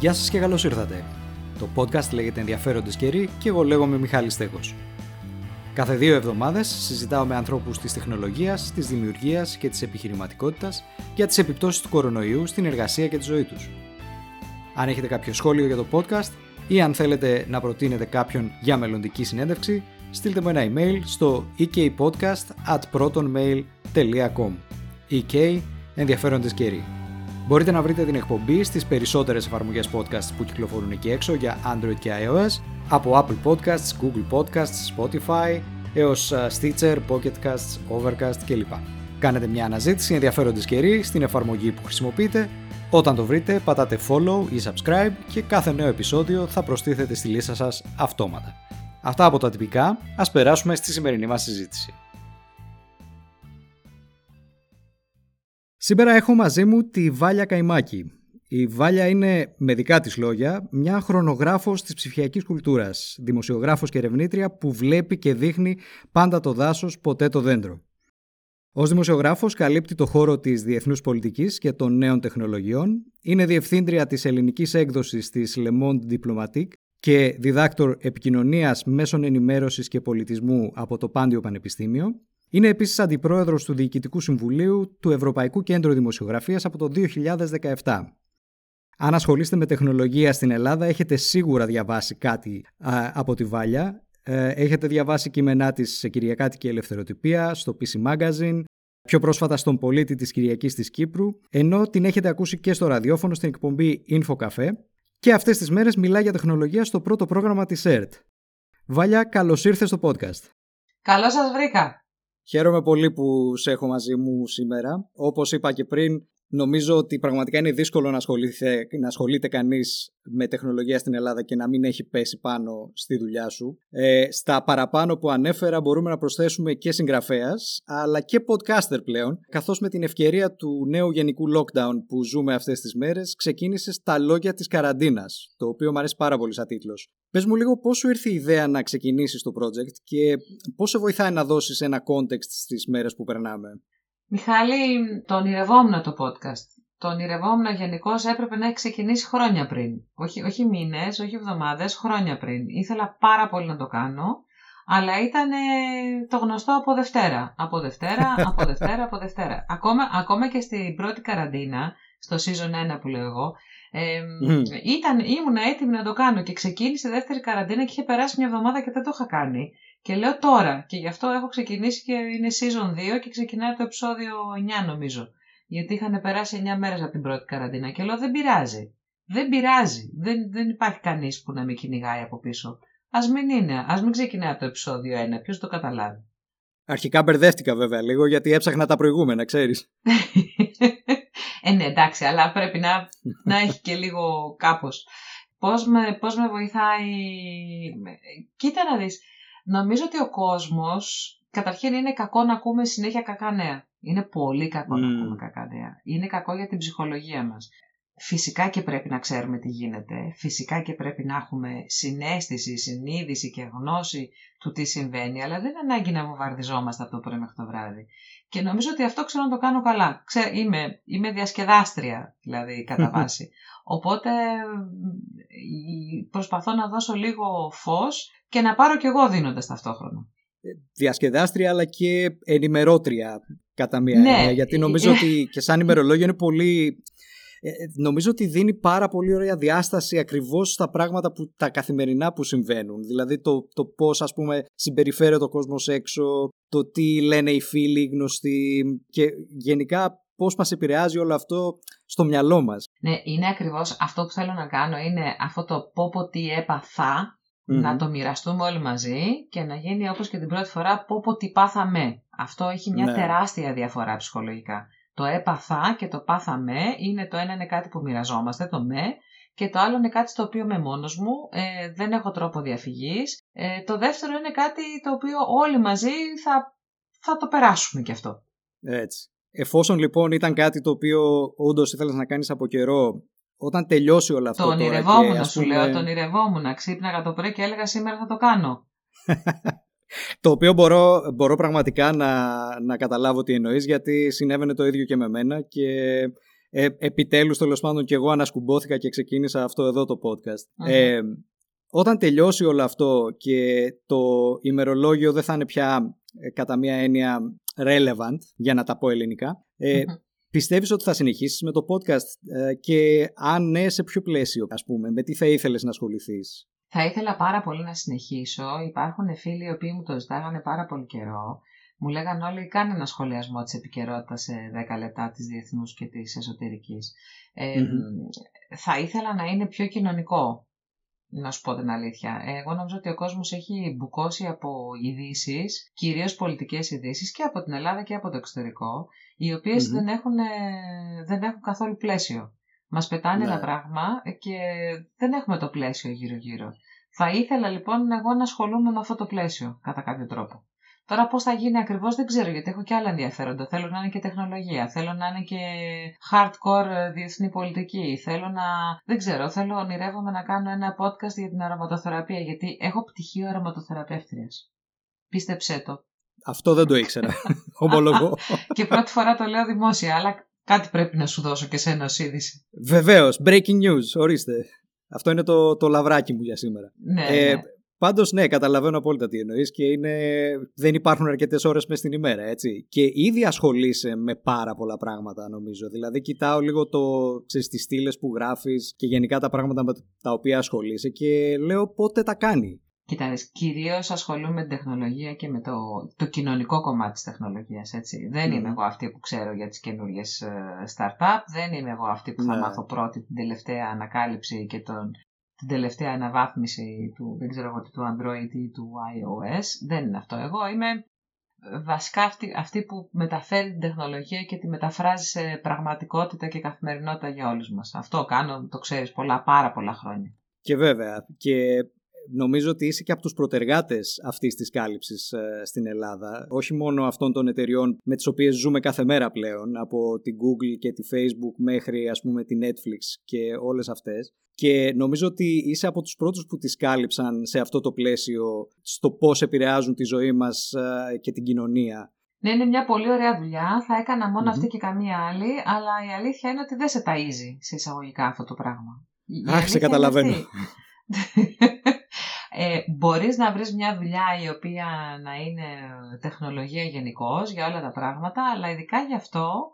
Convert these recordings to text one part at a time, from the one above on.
Γεια σας και καλώς ήρθατε. Το podcast λέγεται Ενδιαφέροντες καιροί και εγώ λέγομαι Μιχάλης Στέκος. Κάθε δύο εβδομάδες συζητάω με ανθρώπους της τεχνολογίας, της δημιουργίας και της επιχειρηματικότητας για τις επιπτώσεις του κορονοϊού στην εργασία και τη ζωή τους. Αν έχετε κάποιο σχόλιο για το podcast ή αν θέλετε να προτείνετε κάποιον για μελλοντική συνέντευξη, στείλτε μου ένα email στο ekpodcast.protonmail.com ek ενδιαφέροντες καιροί. Μπορείτε να βρείτε την εκπομπή στις περισσότερες εφαρμογές podcast που κυκλοφορούν εκεί έξω για Android και iOS, από Apple Podcasts, Google Podcasts, Spotify, έως Stitcher, Pocket Casts, Overcast κλπ. Κάνετε μια αναζήτηση ενδιαφέροντες καιροί στην εφαρμογή που χρησιμοποιείτε. Όταν το βρείτε, πατάτε follow ή subscribe και κάθε νέο επεισόδιο θα προστίθεται στη λίστα σας αυτόματα. Αυτά από τα τυπικά, ας περάσουμε στη σημερινή μας συζήτηση. Σήμερα έχω μαζί μου τη Βάλια Καϊμάκη. Η Βάλια είναι, με δικά της λόγια, μια χρονογράφος της ψηφιακής κουλτούρας, δημοσιογράφος και ερευνήτρια που βλέπει και δείχνει πάντα το δάσος, ποτέ το δέντρο. Ω δημοσιογράφος, καλύπτει το χώρο της διεθνούς πολιτικής και των νέων τεχνολογιών. Είναι διευθύντρια της ελληνικής έκδοσης της Le Monde Diplomatique και διδάκτορ επικοινωνίας μέσων ενημέρωσης και πολιτισμού από το Πάντιο Πανεπιστήμιο. Είναι επίσης αντιπρόεδρος του Διοικητικού Συμβουλίου του Ευρωπαϊκού Κέντρου Δημοσιογραφίας από το 2017. Αν ασχολείστε με τεχνολογία στην Ελλάδα, έχετε σίγουρα διαβάσει κάτι από τη Βάλια. Ε, έχετε διαβάσει κείμενά της σε Κυριακάτικη Ελευθεροτυπία, στο PC Magazine, πιο πρόσφατα στον Πολίτη της Κυριακής της Κύπρου, ενώ την έχετε ακούσει και στο ραδιόφωνο στην εκπομπή Info Café και αυτές τις μέρες μιλάει για τεχνολογία στο πρώτο πρόγραμμα της ΕΡΤ. Βάλια, καλώς ήρθες στο podcast. Καλώς σας βρήκα. Χαίρομαι πολύ που σε έχω μαζί μου σήμερα. Όπως είπα και πριν, Νομίζω ότι πραγματικά είναι δύσκολο να ασχολείται, να ασχολείται κανείς με τεχνολογία στην Ελλάδα και να μην έχει πέσει πάνω στη δουλειά σου. Ε, στα παραπάνω που ανέφερα μπορούμε να προσθέσουμε και συγγραφέας αλλά και podcaster πλέον καθώς με την ευκαιρία του νέου γενικού lockdown που ζούμε αυτές τις μέρες ξεκίνησε τα λόγια της καραντίνας το οποίο μου αρέσει πάρα πολύ σαν τίτλος. Πες μου λίγο πώς σου ήρθε η ιδέα να ξεκινήσεις το project και πώς σε βοηθάει να δώσεις ένα context στις μέρες που περνάμε. Μιχάλη, το ονειρευόμουν το podcast. Το ονειρευόμουν γενικώ έπρεπε να έχει ξεκινήσει χρόνια πριν. Όχι, όχι μήνες, όχι εβδομάδες, χρόνια πριν. Ήθελα πάρα πολύ να το κάνω, αλλά ήταν το γνωστό από Δευτέρα. Από Δευτέρα, από Δευτέρα, από Δευτέρα. Ακόμα, ακόμα και στην πρώτη καραντίνα, στο season 1 που λέω εγώ, ε, ήταν, ήμουν έτοιμη να το κάνω και ξεκίνησε δεύτερη καραντίνα και είχε περάσει μια εβδομάδα και δεν το είχα κάνει. Και λέω τώρα και γι' αυτό έχω ξεκινήσει και είναι season 2 και ξεκινάει το επεισόδιο 9 νομίζω. Γιατί είχαν περάσει 9 μέρες από την πρώτη καραντίνα και λέω δεν πειράζει. Δεν πειράζει. Δεν, δεν υπάρχει κανείς που να με κυνηγάει από πίσω. Ας μην είναι. Ας μην ξεκινάει από το επεισόδιο 1. Ποιος το καταλάβει. Αρχικά μπερδεύτηκα βέβαια λίγο γιατί έψαχνα τα προηγούμενα, ξέρεις. ε, ναι, εντάξει, αλλά πρέπει να, να έχει και λίγο κάπως. Πώς με, πώς με βοηθάει... Κοίτα να δεις, Νομίζω ότι ο κόσμος, καταρχήν είναι κακό να ακούμε συνέχεια κακά νέα. Είναι πολύ κακό να ακούμε κακά νέα. Είναι κακό για την ψυχολογία μας. Φυσικά και πρέπει να ξέρουμε τι γίνεται. Φυσικά και πρέπει να έχουμε συνέστηση, συνείδηση και γνώση του τι συμβαίνει, αλλά δεν είναι ανάγκη να βομβαρδιζόμαστε από το πρωί μέχρι το βράδυ. Και νομίζω ότι αυτό ξέρω να το κάνω καλά. Ξέ, είμαι, είμαι διασκεδάστρια, δηλαδή, κατά βάση. Οπότε προσπαθώ να δώσω λίγο φως και να πάρω κι εγώ δίνοντας ταυτόχρονα. Ε, διασκεδάστρια αλλά και ενημερώτρια κατά μία ναι. γιατί νομίζω ότι και σαν ημερολόγιο είναι πολύ... Ε, νομίζω ότι δίνει πάρα πολύ ωραία διάσταση ακριβώς στα πράγματα που, τα καθημερινά που συμβαίνουν. Δηλαδή το, το πώς ας πούμε συμπεριφέρεται ο κόσμος έξω, το τι λένε οι φίλοι, οι γνωστοί και γενικά πώς μας επηρεάζει όλο αυτό στο μυαλό μας. Ναι, είναι ακριβώς αυτό που θέλω να κάνω, είναι αυτό το πω πω τι έπαθα, να το μοιραστούμε όλοι μαζί και να γίνει όπως και την πρώτη φορά πω πω τι πάθαμε. Αυτό έχει μια ναι. τεράστια διαφορά ψυχολογικά. Το έπαθα και το πάθαμε είναι το ένα είναι κάτι που μοιραζόμαστε, το με, και το άλλο είναι κάτι στο οποίο είμαι μόνος μου, ε, δεν έχω τρόπο διαφυγής. Ε, το δεύτερο είναι κάτι το οποίο όλοι μαζί θα, θα το περάσουμε κι αυτό. Έτσι. Εφόσον λοιπόν ήταν κάτι το οποίο όντως ήθελες να κάνεις από καιρό, όταν τελειώσει όλο αυτό. Το ονειρευόμουν, πούμε... σου λέω, το ονειρευόμουν. Ξύπναγα το πρωί και έλεγα σήμερα θα το κάνω. το οποίο μπορώ, μπορώ πραγματικά να, να καταλάβω τι εννοείς γιατί συνέβαινε το ίδιο και με μένα και Ε, επιτέλους, τέλος πάντων, και εγώ ανασκουμπόθηκα και ξεκίνησα αυτό εδώ το podcast. Ε, όταν τελειώσει όλο αυτό και το ημερολόγιο δεν θα είναι πια ε, κατά μία έννοια relevant, για να τα πω ελληνικά, ε, Πιστεύεις ότι θα συνεχίσεις με το podcast ε, και αν ναι, σε ποιο πλαίσιο, ας πούμε, με τι θα ήθελες να ασχοληθείς; Θα ήθελα πάρα πολύ να συνεχίσω. Υπάρχουν φίλοι οι οποίοι μου το ζητάγανε πάρα πολύ καιρό. Μου λέγανε όλοι κάνε ένα σχολιασμό της επικαιρότητας σε 10 λεπτά της διεθνούς και της εσωτερικής. Ε, Θα ήθελα να είναι πιο κοινωνικό να σου πω την αλήθεια. Εγώ νομίζω ότι ο κόσμος έχει μπουκώσει από ειδήσεις, κυρίως πολιτικές ειδήσεις και από την Ελλάδα και από το εξωτερικό, οι οποιες δεν, έχουν, ε, δεν έχουν καθόλου πλαίσιο. Μας πετάνε ναι. ένα πράγμα και δεν έχουμε το πλαίσιο γύρω-γύρω. Θα ήθελα λοιπόν εγώ να ασχολούμαι με αυτό το πλαίσιο, κατά κάποιο τρόπο. Τώρα πώς θα γίνει ακριβώς δεν ξέρω γιατί έχω και άλλα ενδιαφέροντα. Θέλω να είναι και τεχνολογία, θέλω να είναι και hardcore ε, διεθνή πολιτική. Θέλω να. Δεν ξέρω, θέλω ονειρεύομαι να κάνω ένα podcast για την αρωματοθεραπεία γιατί έχω πτυχίο αρωματοθεραπεύτριας. Πίστεψέ το. Αυτό δεν το ήξερα. Ομολογώ. και πρώτη φορά το λέω δημόσια, αλλά κάτι πρέπει να σου δώσω και σε ένα είδηση. Βεβαίως. Breaking news. Ορίστε. Αυτό είναι το, το λαβράκι μου για σήμερα. Ναι, ε, ναι. Πάντως, ναι, καταλαβαίνω απόλυτα τι εννοείς και είναι... δεν υπάρχουν αρκετές ώρες μες στην ημέρα, έτσι. Και ήδη ασχολείσαι με πάρα πολλά πράγματα, νομίζω. Δηλαδή, κοιτάω λίγο το, ξέρεις, τις στήλες που γράφεις και γενικά τα πράγματα με τα οποία ασχολείσαι και λέω πότε τα κάνει. Κοιτάξτε, κυρίως ασχολούμαι με την τεχνολογία και με το, το κοινωνικό κομμάτι της τεχνολογίας. Δεν είμαι εγώ αυτή που ξέρω για τις καινούριες startup, δεν είμαι εγώ αυτή που θα ναι. μάθω πρώτη την τελευταία ανακάλυψη και τον την τελευταία αναβάθμιση του, δεν ξέρω εγώ, του Android ή του iOS. Δεν είναι αυτό. Εγώ είμαι βασικά αυτή, αυτή που μεταφέρει την τεχνολογία και τη μεταφράζει σε πραγματικότητα και καθημερινότητα για όλους μας. Αυτό κάνω, το ξέρεις, πολλά, πάρα πολλά χρόνια. Και βέβαια, και νομίζω ότι είσαι και από τους προτεργάτες αυτής της κάλυψης ε, στην Ελλάδα. Όχι μόνο αυτών των εταιριών με τις οποίες ζούμε κάθε μέρα πλέον, από την Google και τη Facebook μέχρι ας πούμε τη Netflix και όλες αυτές. Και νομίζω ότι είσαι από τους πρώτους που τις κάλυψαν σε αυτό το πλαίσιο στο πώς επηρεάζουν τη ζωή μας ε, και την κοινωνία. Ναι, είναι μια πολύ ωραία δουλειά. Θα έκανα αυτή και καμία άλλη, αλλά η αλήθεια είναι ότι δεν σε ταΐζει σε εισαγωγικά αυτό το πράγμα. Αχ, σε καταλαβαίνω. ε, μπορείς να βρεις μια δουλειά η οποία να είναι τεχνολογία γενικώς για όλα τα πράγματα, αλλά ειδικά γι' αυτό,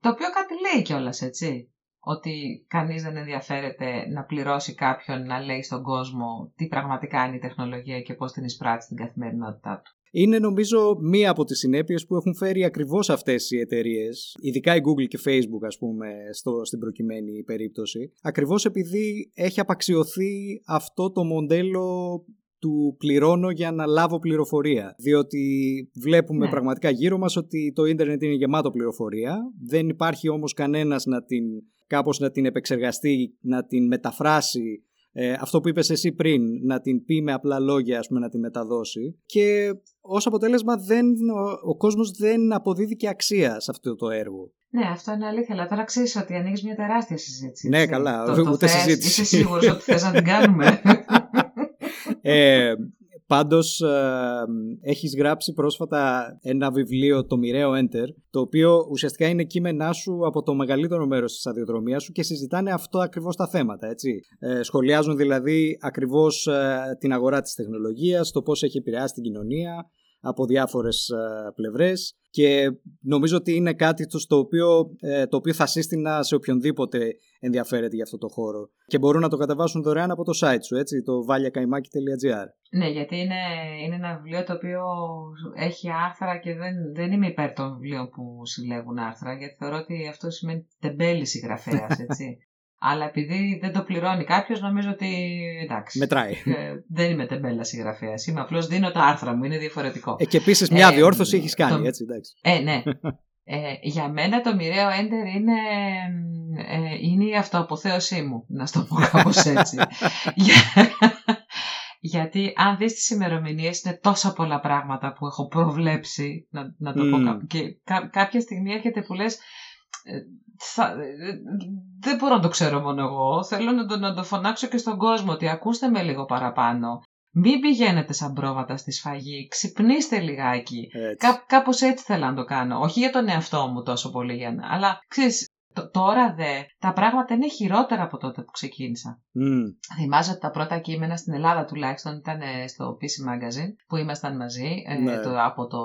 το οποίο κάτι λέει κιόλας, έτσι ότι κανείς δεν ενδιαφέρεται να πληρώσει κάποιον να λέει στον κόσμο τι πραγματικά είναι η τεχνολογία και πώς την εισπράττει στην καθημερινότητά του. Είναι νομίζω μία από τις συνέπειες που έχουν φέρει ακριβώς αυτές οι εταιρείες, ειδικά η Google και Facebook ας πούμε στο, στην προκειμένη περίπτωση, ακριβώς επειδή έχει απαξιωθεί αυτό το μοντέλο του πληρώνω για να λάβω πληροφορία. Διότι βλέπουμε ναι. πραγματικά γύρω μας ότι το ίντερνετ είναι γεμάτο πληροφορία. Δεν υπάρχει όμως κανένας να την, κάπως να την επεξεργαστεί, να την μεταφράσει. Ε, αυτό που είπες εσύ πριν, να την πει με απλά λόγια, ας πούμε, να την μεταδώσει. Και ως αποτέλεσμα δεν, ο, ο κόσμος δεν αποδίδει και αξία σε αυτό το έργο. Ναι, αυτό είναι αλήθεια. Αλλά τώρα ξέρεις ότι ανοίγεις μια τεράστια συζήτηση. Ναι, καλά. Το, ούτε συζήτηση. Είσαι σίγουρος ότι θες να την κάνουμε. Ε, πάντως ε, έχεις γράψει πρόσφατα ένα βιβλίο το μοιραίο Enter το οποίο ουσιαστικά είναι κείμενά σου από το μεγαλύτερο μέρος της αδειοδρομίας σου και συζητάνε αυτό ακριβώς τα θέματα έτσι. Ε, σχολιάζουν δηλαδή ακριβώς ε, την αγορά της τεχνολογίας, το πώς έχει επηρεάσει την κοινωνία από διάφορες ε, πλευρές και νομίζω ότι είναι κάτι στο οποίο, ε, το οποίο θα σύστηνα σε οποιονδήποτε ενδιαφέρεται για αυτό το χώρο. Και μπορούν να το κατεβάσουν δωρεάν από το site σου, έτσι, το valiakaimaki.gr. Ναι, γιατί είναι, είναι ένα βιβλίο το οποίο έχει άρθρα και δεν, δεν είμαι υπέρ των βιβλίων που συλλέγουν άρθρα, γιατί θεωρώ ότι αυτό σημαίνει τεμπέλη συγγραφέας, έτσι. Αλλά επειδή δεν το πληρώνει κάποιος, νομίζω ότι εντάξει. Μετράει. Ε, δεν είμαι τεμπέλα συγγραφέας. Είμαι απλώς δίνω τα άρθρα μου, είναι διαφορετικό. Ε, και επίσης μια ε, διόρθωση έχεις κάνει, έτσι, εντάξει. Ε, ναι. Ε, για μένα το μοιραίο έντερ είναι, ε, είναι η αυτοαποθέωσή μου, να στο πω κάπως έτσι. γιατί αν δεις τις ημερομηνίες είναι τόσα πολλά πράγματα που έχω προβλέψει, να, να το πω κάπου. Και κάποια στιγμή έρχεται που λες, ε, θα, δεν μπορώ να το ξέρω μόνο εγώ. Θέλω να το, να το φωνάξω και στον κόσμο ότι ακούστε με λίγο παραπάνω. Μην πηγαίνετε σαν πρόβατα στη σφαγή, ξυπνήστε λιγάκι. Κά, κάπως έτσι θέλω να το κάνω. Όχι για τον εαυτό μου τόσο πολύ, για να... αλλά ξέρεις, τώρα δε, τα πράγματα είναι χειρότερα από τότε που ξεκίνησα. Mm. Θυμάσαι ότι τα πρώτα κείμενα στην Ελλάδα τουλάχιστον ήταν ε, στο PC Magazine που ήμασταν μαζί ε, Ναι. το, από το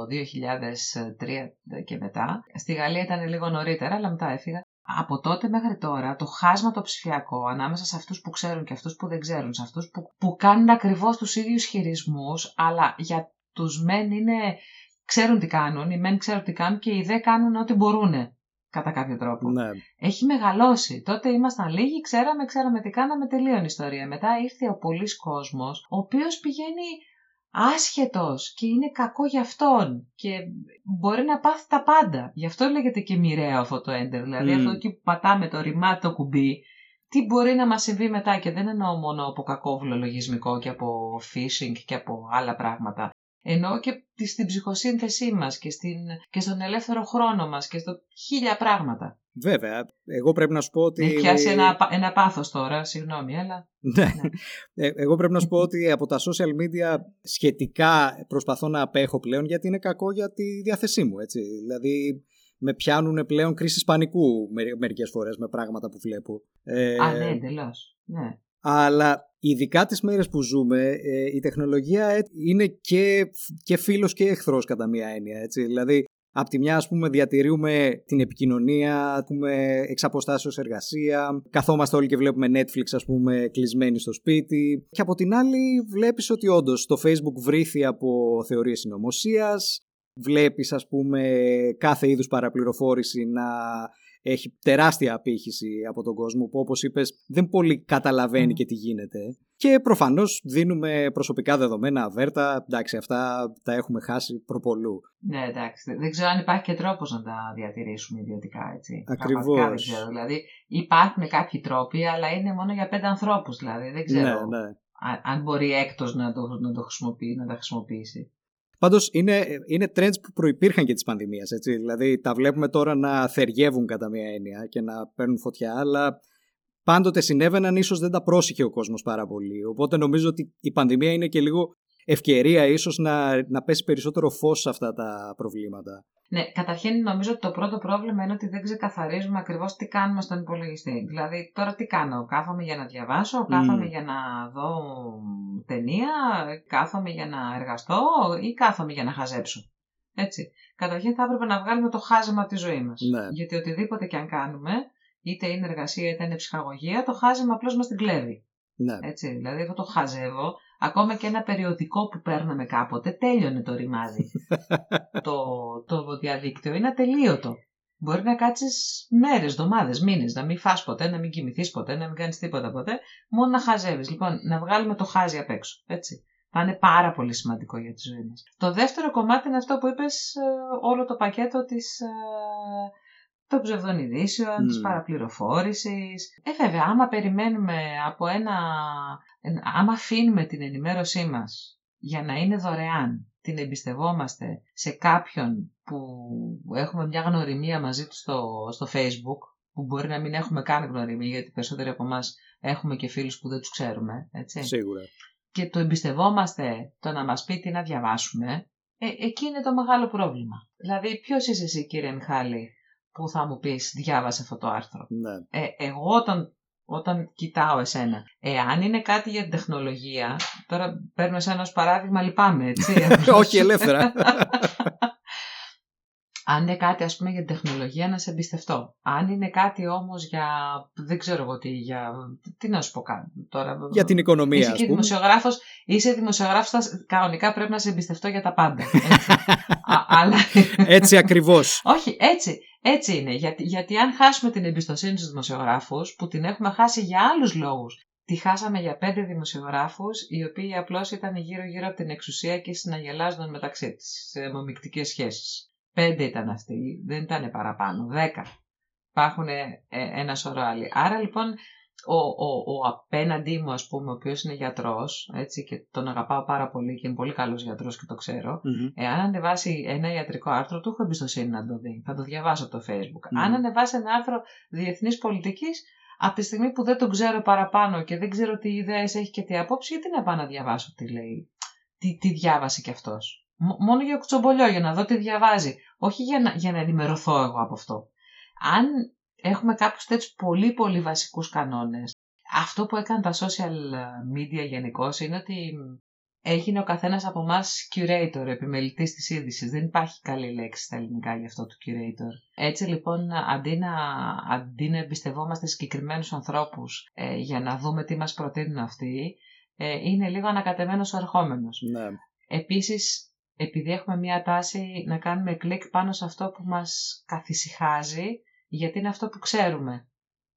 2003 και μετά. Στη Γαλλία ήταν λίγο νωρίτερα, αλλά μετά έφυγα. Από τότε μέχρι τώρα το χάσμα το ψηφιακό ανάμεσα σε αυτούς που ξέρουν και αυτούς που δεν ξέρουν, σε αυτούς που, που κάνουν ακριβώς τους ίδιους χειρισμούς, αλλά για τους μεν είναι, ξέρουν τι κάνουν, οι μεν ξέρουν τι κάνουν και οι δε κάνουν ό,τι μπορούν κατά κάποιο τρόπο Ναι. έχει μεγαλώσει. Τότε ήμασταν λίγοι, ξέραμε, ξέραμε τι κάναμε, τελείωνε η ιστορία. Μετά ήρθε ο πολλής κόσμος, ο οποίος πηγαίνει άσχετος και είναι κακό για αυτόν και μπορεί να πάθει τα πάντα. Γι' αυτό λέγεται και μοιραίο αυτό το enter, δηλαδή Μμμ. αυτό εκεί που πατάμε το ρημάτι το κουμπί, τι μπορεί να μας συμβεί μετά; Και δεν εννοώ μόνο από κακόβουλο λογισμικό και από phishing και από άλλα πράγματα. Εννοώ και τη- στην ψυχοσύνθεσή μας και, στην, και στον ελεύθερο χρόνο μας και στο χίλια πράγματα. Βέβαια, εγώ πρέπει να σου πω ότι... Με έχει πιάσει ένα, πα- ένα πάθος τώρα, συγγνώμη, αλλά... Ναι. Ε, Εγώ πρέπει να σου πω ότι από τα social media σχετικά προσπαθώ να απέχω πλέον γιατί είναι κακό για τη διάθεσή μου. Έτσι. Δηλαδή με πιάνουν πλέον κρίσεις πανικού μερι- μερικές φορές με πράγματα που βλέπω. Ε, Α, ναι, εντελώς. Ναι. Αλλά ειδικά τις μέρες που ζούμε ε, η τεχνολογία ε, είναι και, και φίλος και εχθρός κατά μία έννοια. Έτσι. Δηλαδή Απ' τη μια, ας πούμε, διατηρούμε την επικοινωνία, πούμε, εξ αποστάσεως εργασία, καθόμαστε όλοι και βλέπουμε Netflix, ας πούμε, κλεισμένοι στο σπίτι. Και από την άλλη βλέπεις ότι όντως το Facebook βρήθη από θεωρίες συνωμοσίας, βλέπεις, ας πούμε, κάθε είδους παραπληροφόρηση να έχει τεράστια απήχηση από τον κόσμο που όπως είπες δεν πολύ καταλαβαίνει Mm. και τι γίνεται. Και προφανώς δίνουμε προσωπικά δεδομένα αβέρτα, εντάξει αυτά τα έχουμε χάσει προπολού. Ναι, εντάξει. Δεν ξέρω αν υπάρχει και τρόπος να τα διατηρήσουμε ιδιωτικά, έτσι. Ακριβώς. Πραγματικά δεν ξέρω. Δηλαδή, υπάρχουν κάποιοι τρόποι, αλλά είναι μόνο για πέντε ανθρώπους, δηλαδή. Δεν ξέρω Ναι, ναι. αν- αν μπορεί έκτος να το, να το χρησιμοποιεί, να τα χρησιμοποιήσει. Πάντως είναι, είναι trends που προϋπήρχαν και της πανδημίας, έτσι. Δηλαδή τα βλέπουμε τώρα να θεριεύουν κατά μία έννοια και να παίρνουν φωτιά, αλλά πάντοτε συνέβαιναν, ίσως δεν τα πρόσεχε ο κόσμος πάρα πολύ. Οπότε νομίζω ότι η πανδημία είναι και λίγο ευκαιρία ίσως να, να πέσει περισσότερο φως σε αυτά τα προβλήματα. Ναι, καταρχήν νομίζω ότι το πρώτο πρόβλημα είναι ότι δεν ξεκαθαρίζουμε ακριβώς τι κάνουμε στον υπολογιστή. Δηλαδή, τώρα τι κάνω, κάθομαι για να διαβάσω, κάθομαι Μμμ. για να δω ταινία, κάθομαι για να εργαστώ ή κάθομαι για να χαζέψω. Έτσι. Καταρχήν θα έπρεπε να βγάλουμε το χάζεμα τη ζωή μας. Ναι. Γιατί οτιδήποτε και αν κάνουμε, είτε είναι εργασία είτε είναι ψυχαγωγία, το χάζεμα απλώς μας την κλέβει. Ναι. Έτσι, δηλαδή εγώ το χαζεύω. Ακόμα και ένα περιοδικό που παίρναμε κάποτε, τέλειωνε το ρημάδι. το, το διαδίκτυο είναι ατελείωτο. Μπορεί να κάτσεις μέρες, εβδομάδες, μήνες, να μην φας ποτέ, να μην κοιμηθείς ποτέ, να μην κάνεις τίποτα ποτέ, μόνο να χαζεύεις. Λοιπόν, να βγάλουμε το χάζι απ' έξω. Έτσι. Θα είναι πάρα πολύ σημαντικό για τη ζωή μας. Το δεύτερο κομμάτι είναι αυτό που είπες, όλο το πακέτο της. Των ψευδών ειδήσεων, Μμμ. της παραπληροφόρησης. Ε, βέβαια, άμα περιμένουμε από ένα... εν- άμα αφήνουμε την ενημέρωσή μας για να είναι δωρεάν, την εμπιστευόμαστε σε κάποιον που έχουμε μια γνωριμία μαζί του στο, στο facebook, που μπορεί να μην έχουμε καν γνωριμία, γιατί περισσότεροι από εμάς έχουμε και φίλους που δεν τους ξέρουμε, έτσι Σίγουρα. και το εμπιστευόμαστε το να μας πει τι να διαβάσουμε, ε, εκεί είναι το μεγάλο πρόβλημα. Δηλαδή, ποιος είσαι εσύ κύριε Μιχάλη; Που θα μου πεις διάβασε αυτό το άρθρο. Ναι. Ε, εγώ όταν, όταν κοιτάω εσένα, εάν είναι κάτι για την τεχνολογία, τώρα παίρνω εσένα ως παράδειγμα, λυπάμαι, έτσι. Όχι ελεύθερα. Αν είναι κάτι ας πούμε για την τεχνολογία να σε εμπιστευτώ. Αν είναι κάτι όμως για, δεν ξέρω εγώ τι, για, τι να σου πω κάτι τώρα. Για την οικονομία, Είσαι ας και πούμε. δημοσιογράφος, είσαι δημοσιογράφος, θα- κανονικά πρέπει να σε εμπιστευτώ για τα πάντα. Έτσι. Α, αλλά, Έτσι ακριβώς. όχι, έτσι, έτσι είναι. Γιατί, γιατί αν χάσουμε την εμπιστοσύνη στους δημοσιογράφους, που την έχουμε χάσει για άλλους λόγους, τη χάσαμε για πέντε δημοσιογράφους, οι οποίοι απλώς ήταν γύρω-γύρω από την εξουσία και συναγελάζονταν μεταξύ της, σε αιμομικτικές σχέσεις. Πέντε ήταν αυτοί, δεν ήταν παραπάνω, δέκα. Υπάρχουν ε, ένα σωρό άλλοι. Άρα λοιπόν ο, ο, ο απέναντί μου, ας πούμε, ο οποίος είναι γιατρός, έτσι, και τον αγαπάω πάρα πολύ και είναι πολύ καλός γιατρός και το ξέρω, Μμμ. Εάν ανεβάσει ένα ιατρικό άρθρο, του έχω εμπιστοσύνη να το δει. Θα το διαβάσω από το Facebook. Μμμ. Αν ανεβάσει ένα άρθρο διεθνής πολιτικής, από τη στιγμή που δεν τον ξέρω παραπάνω και δεν ξέρω τι ιδέες έχει και τι απόψη, γιατί να πάω να διαβάσω τι λέει. Τι, τι διάβασε κι αυτός. Μόνο για κουτσομπολιό, για να δω τι διαβάζει. Όχι για να, για να ενημερωθώ εγώ από αυτό. Αν έχουμε κάποιους τέτοιους πολύ πολύ βασικούς κανόνες. Αυτό που έκανε τα social media γενικώ είναι ότι έγινε ο καθένας από εμάς curator, επιμελητής της είδησης. Δεν υπάρχει καλή λέξη στα ελληνικά για αυτό το curator. Έτσι λοιπόν, αντί να, αντί να εμπιστευόμαστε συγκεκριμένους ανθρώπους ε, για να δούμε τι μας προτείνουν αυτοί, ε, είναι λίγο ανακατεμένος ο ερχόμενος. Ναι. Επίσης, επειδή έχουμε μία τάση να κάνουμε κλικ πάνω σε αυτό που μας καθησυχάζει, γιατί είναι αυτό που ξέρουμε,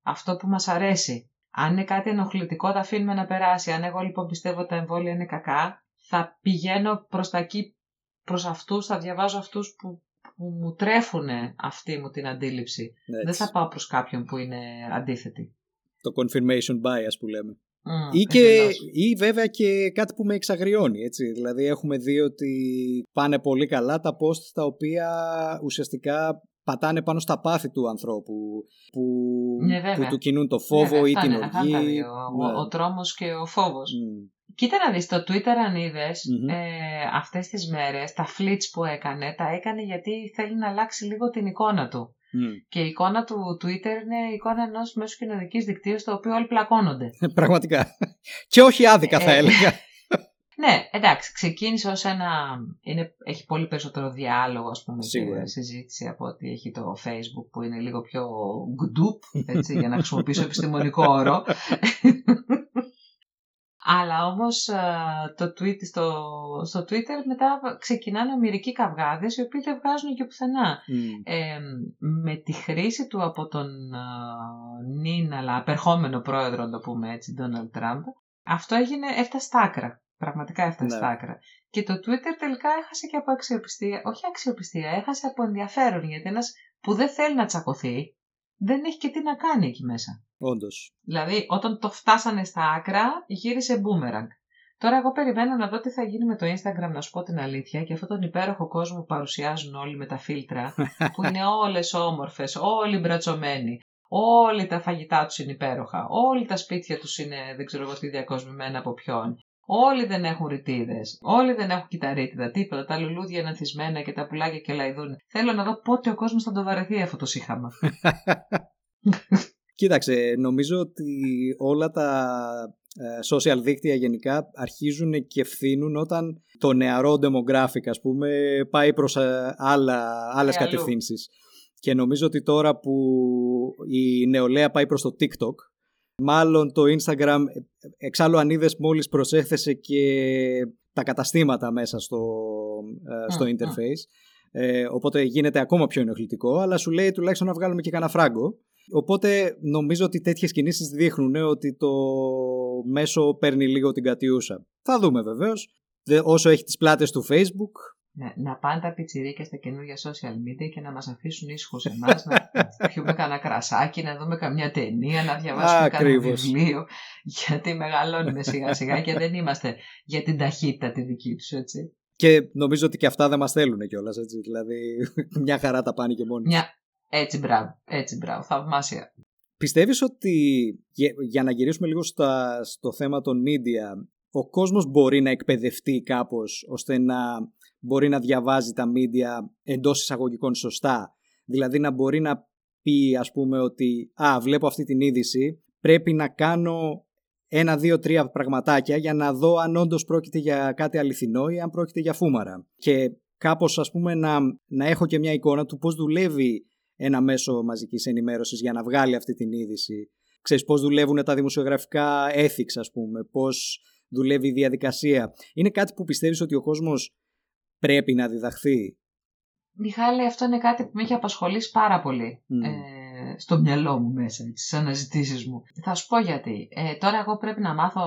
αυτό που μας αρέσει. Αν είναι κάτι ενοχλητικό, τα αφήνουμε να περάσει. Αν εγώ λοιπόν πιστεύω ότι τα εμβόλια είναι κακά, θα πηγαίνω προς τα εκεί, προς αυτούς, θα διαβάζω αυτούς που, που μου τρέφουν αυτή μου την αντίληψη. Δεν θα πάω προς κάποιον που είναι αντίθετη. Το confirmation bias που λέμε. ή, και, ή βέβαια και κάτι που με εξαγριώνει. Έτσι. Δηλαδή έχουμε δει ότι πάνε πολύ καλά τα post τα οποία ουσιαστικά πατάνε πάνω στα πάθη του ανθρώπου που, ναι, που του κινούν το φόβο ή την οργή. Ναι. Ο, ο τρόμος και ο φόβος. Κοίτα να δεις, το Twitter αν ειδες ε, αυτές τις μέρες, τα flits που έκανε, τα έκανε γιατί θέλει να αλλάξει λίγο την εικόνα του. Και η εικόνα του Twitter είναι η εικόνα ενός μέσου κοινωνικής δικτύου στο οποίο όλοι πλακώνονται. Πραγματικά. Και όχι άδικα θα ε, έλεγα. Ναι, εντάξει, ξεκίνησε ως ένα... Είναι, έχει πολύ περισσότερο διάλογο, ας πούμε, και συζήτηση από ότι έχει το Facebook που είναι λίγο πιο γκντουπ, έτσι, για να χρησιμοποιήσω επιστημονικό όρο. Αλλά όμως ε, το tweet, στο, στο Twitter μετά ξεκινάνε ομοιρικοί καυγάδες οι οποίοι δεν βγάζουν και πουθενά. Ε, με τη χρήση του από τον uh, νυν αλλά απερχόμενο πρόεδρο, να το πούμε έτσι, Donald Trump, αυτό έγινε, έφτασε στα άκρα. Πραγματικά έφτασε ναι. στα άκρα. Και το Twitter τελικά έχασε και από αξιοπιστία. Όχι αξιοπιστία, έχασε από ενδιαφέρον. Γιατί ένας που δεν θέλει να τσακωθεί, δεν έχει και τι να κάνει εκεί μέσα. Όντως. Δηλαδή, όταν το φτάσανε στα άκρα, γύρισε boomerang. Τώρα, εγώ περιμένω να δω τι θα γίνει με το Instagram, να σου πω την αλήθεια, και αυτόν τον υπέροχο κόσμο που παρουσιάζουν όλοι με τα φίλτρα, που είναι όλες όμορφες, όλοι μπρατσωμένοι. Όλοι τα φαγητά τους είναι υπέροχα. Όλοι τα σπίτια τους είναι δεν ξέρω εγώ τι διακοσμημένα από ποιον. Όλοι δεν έχουν ρητίδες. Όλοι δεν έχουν κυταρίτιδα. Τίποτα. Τα λουλούδια είναι ανθισμένα και τα πουλάκια και λαϊδούν. Θέλω να δω πότε ο κόσμος θα το βαρεθεί αυτό το σύχαμα. Κοίταξε, νομίζω ότι όλα τα ε, social δίκτυα γενικά αρχίζουν και ευθύνουν όταν το νεαρό demographic ας πούμε πάει προς ε, άλλα, άλλες κατευθύνσεις. Και νομίζω ότι τώρα που η νεολαία πάει προς το TikTok Μάλλον το Instagram, εξάλλου αν είδες μόλις προσέθεσε και τα καταστήματα μέσα στο, ε, στο interface. Ε, οπότε γίνεται ακόμα πιο ενοχλητικό, αλλά σου λέει τουλάχιστον να βγάλουμε και κανένα φράγκο. Οπότε νομίζω ότι τέτοιες κινήσεις δείχνουν ότι το μέσο παίρνει λίγο την κατιούσα. Θα δούμε βεβαίως. Όσο έχει τις πλάτες του Facebook, ναι, να πάνε τα πιτσιρίκια στα καινούργια social media και να μας αφήσουν ήσυχους εμάς, να πιούμε κανένα κρασάκι, να δούμε καμιά ταινία, να διαβάσουμε κανένα βιβλίο, γιατί μεγαλώνουμε σιγά σιγά και δεν είμαστε για την ταχύτητα τη δική τους, έτσι. Και νομίζω ότι και αυτά δεν μας θέλουν κιόλας, έτσι, δηλαδή μια χαρά τα πάνε και μόνοι. Μια... Έτσι μπράβο, έτσι μπράβο, θαυμάσια. Πιστεύεις ότι, για να γυρίσουμε λίγο στα, στο θέμα των media, ο κόσμος μπορεί να εκπαιδευτεί κάπως ώστε να μπορεί να διαβάζει τα media εντός εισαγωγικών σωστά. Δηλαδή να μπορεί να πει ας πούμε ότι «Α, βλέπω αυτή την είδηση, πρέπει να κάνω ένα, δύο, τρία πραγματάκια για να δω αν όντως πρόκειται για κάτι αληθινό ή αν πρόκειται για φούμαρα». Και κάπως ας πούμε να, να έχω και μια εικόνα του πώς δουλεύει ένα μέσο μαζικής ενημέρωσης για να βγάλει αυτή την είδηση. Ξέρεις πώς δουλεύουν τα δημοσιογραφικά ethics ας πούμε, πώς δουλεύει η διαδικασία. Είναι κάτι που πιστεύεις ότι ο κόσμος πρέπει να διδαχθεί. Μιχάλη, αυτό είναι κάτι που με έχει απασχολήσει πάρα πολύ ε, στο μυαλό μου μέσα, στις αναζητήσεις μου. Θα σου πω γιατί. Ε, τώρα εγώ πρέπει να μάθω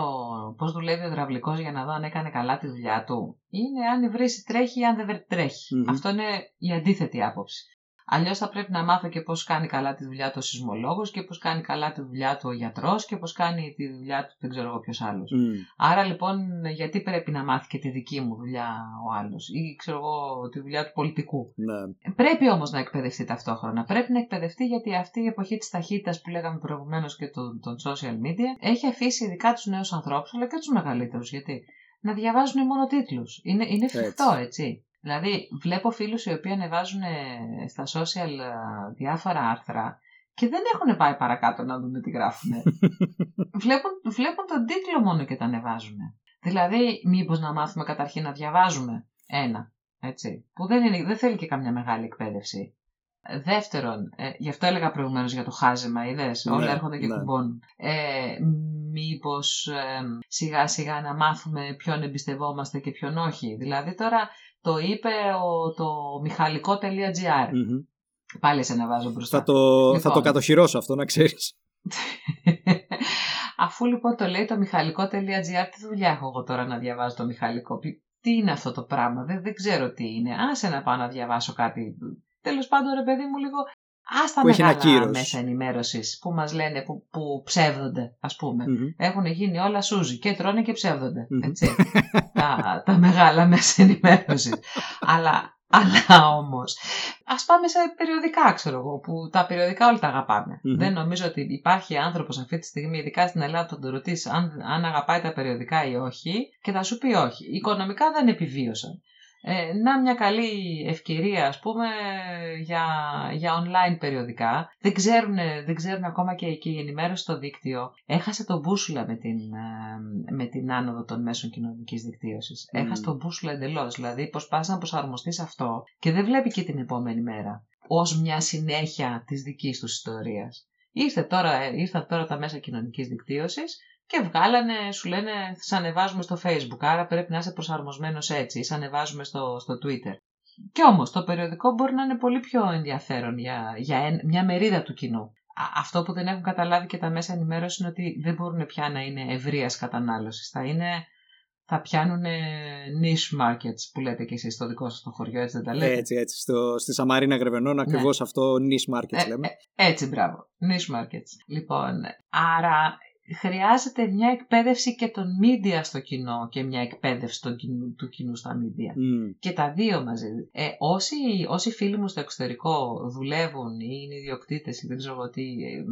πώς δουλεύει ο υδραυλικός για να δω αν έκανε καλά τη δουλειά του. Είναι αν η βρύση τρέχει ή αν δεν τρεχει Αυτό είναι η αντίθετη άποψη. Αλλιώς θα πρέπει να μάθω και πώς κάνει καλά τη δουλειά του ο σεισμολόγος και πώς κάνει καλά τη δουλειά του ο γιατρός και πώς κάνει τη δουλειά του δεν ξέρω εγώ ποιος άλλος. Άρα λοιπόν, γιατί πρέπει να μάθει και τη δική μου δουλειά ο άλλος ή ξέρω εγώ τη δουλειά του πολιτικού; Ναι. Πρέπει όμως να εκπαιδευτεί ταυτόχρονα. Πρέπει να εκπαιδευτεί γιατί αυτή η εποχή της ταχύτητας που λέγαμε προηγουμένως και των, των social media έχει αφήσει ειδικά τους νέους ανθρώπους αλλά και τους μεγαλύτερους. Γιατί να διαβάζουν μόνο τίτλους. Είναι, είναι φρικτό, έτσι. Δηλαδή, βλέπω φίλους οι οποίοι ανεβάζουν στα social διάφορα άρθρα και δεν έχουν πάει παρακάτω να δουν τι γράφουν. βλέπουν, βλέπουν τον τίτλο μόνο και τα ανεβάζουν. Δηλαδή, μήπως να μάθουμε καταρχήν να διαβάζουμε. Ένα. Έτσι. Που δεν, είναι, δεν θέλει και καμιά μεγάλη εκπαίδευση. Δεύτερον, ε, γι' αυτό έλεγα προηγουμένως για το χάζεμα, είδες. Ναι, Όλα έρχονται και ναι. κουμπώνουν. Ε, Μήπως ε, σιγά σιγά να μάθουμε ποιον εμπιστευόμαστε και ποιον όχι. Δηλαδή τώρα το είπε ο, το μιχαλικό.gr. mm Πάλι σε να βάζω μπροστά. Θα το, λοιπόν. θα το λοιπόν. κατοχυρώσω αυτό, να ξέρεις. Αφού λοιπόν το λέει το μιχαλικό.gr, τι δουλειά έχω εγώ τώρα να διαβάζω το μιχαλικό; Τι είναι αυτό το πράγμα, δεν, δεν ξέρω τι είναι. Άσε να πάω να διαβάσω κάτι. Τέλος πάντων, ρε παιδί μου, λίγο Άστα μεγάλα μέσα ενημέρωσης που μας λένε που, που ψεύδονται, ας πούμε. Έχουν γίνει όλα σούζι και τρώνε και ψευδονται Έτσι. τα, τα μεγάλα μέσα ενημέρωσης. αλλά αλλά όμως, ας πάμε σε περιοδικά, ξέρω εγώ, που τα περιοδικά όλοι τα αγαπαμε Δεν νομίζω ότι υπάρχει άνθρωπος αυτή τη στιγμή, ειδικά στην Ελλάδα, που θα το ρωτήσει αν, αν αγαπάει τα περιοδικά ή όχι, και θα σου πει όχι. Οικονομικά δεν επιβίωσαν. Ε, να μια καλή ευκαιρία ας πούμε για, για online περιοδικά. Δεν ξέρουν, δεν ξέρουν ακόμα και, και η ενημέρωση στο δίκτυο. Έχασε τον μπούσουλα με την, ε, με την άνοδο των μέσων κοινωνικής δικτύωσης. Mm. Έχασε τον μπούσουλα εντελώς. Δηλαδή προσπάθησε να προσαρμοστεί σε αυτό και δεν βλέπει και την επόμενη μέρα ως μια συνέχεια της δικής τους ιστορίας. Ήρθε τώρα, ήρθαν τώρα τα μέσα κοινωνικής δικτύωσης και βγάλανε, σου λένε, θα ανεβάζουμε στο facebook, άρα πρέπει να είσαι προσαρμοσμένος έτσι, ή ανεβάζουμε στο, στο twitter. Και όμως το περιοδικό μπορεί να είναι πολύ πιο ενδιαφέρον για, για μια μερίδα του κοινού. Αυτό που δεν έχουν καταλάβει και τα μέσα ενημέρωσης είναι ότι δεν μπορούν πια να είναι ευρείας κατανάλωσης. Θα, είναι, θα πιάνουν niche markets που λέτε και εσείς στο δικό σας το χωριό, έτσι δεν τα λέτε; Έτσι, έτσι. Στο, στη Σαμαρίνα Γρεβενών ναι. ακριβώς αυτό niche markets ε, λέμε. Ε, έτσι, μπράβο. Niche markets. Λοιπόν, άρα χρειάζεται μια εκπαίδευση και των media στο κοινό και μια εκπαίδευση του κοινού, του κοινού στα media. Και τα δύο μαζί. Ε, όσοι, όσοι φίλοι μου στο εξωτερικό δουλεύουν ή είναι ιδιοκτήτες ή δεν ξέρω τι, ε,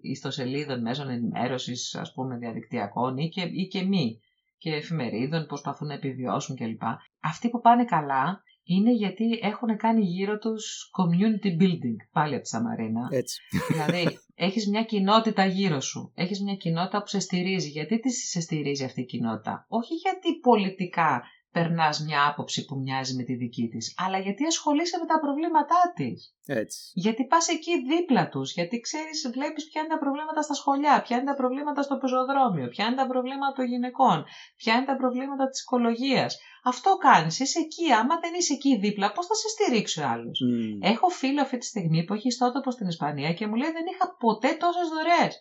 ιστοσελίδων μέσων ενημέρωσης ας πούμε διαδικτυακών ή και, ή και μη και εφημερίδων, προσπαθούν να επιβιώσουν κλπ. Αυτοί που πάνε καλά είναι γιατί έχουν κάνει γύρω τους community building, πάλι από τη Σαμαρίνα. Έτσι. Δηλαδή, έχεις μια κοινότητα γύρω σου, έχεις μια κοινότητα που σε στηρίζει. Γιατί τι σε στηρίζει αυτή η κοινότητα; Όχι γιατί πολιτικά περνάς μια άποψη που μοιάζει με τη δική της, αλλά γιατί ασχολείσαι με τα προβλήματά της; Έτσι. Γιατί πας εκεί δίπλα τους, γιατί ξέρεις, βλέπεις ποια είναι τα προβλήματα στα σχολιά, ποια είναι τα προβλήματα στο πεζοδρόμιο, ποια είναι τα προβλήματα των γυναικών, ποια είναι τα προβλήματα της οικολογίας. Αυτό κάνεις, είσαι εκεί. Άμα δεν είσαι εκεί δίπλα, πώς θα σε στηρίξει ο άλλος; Έχω φίλο αυτή τη στιγμή που έχει ιστότοπο στην Ισπανία και μου λέει δεν είχα ποτέ τόσες δωρεές.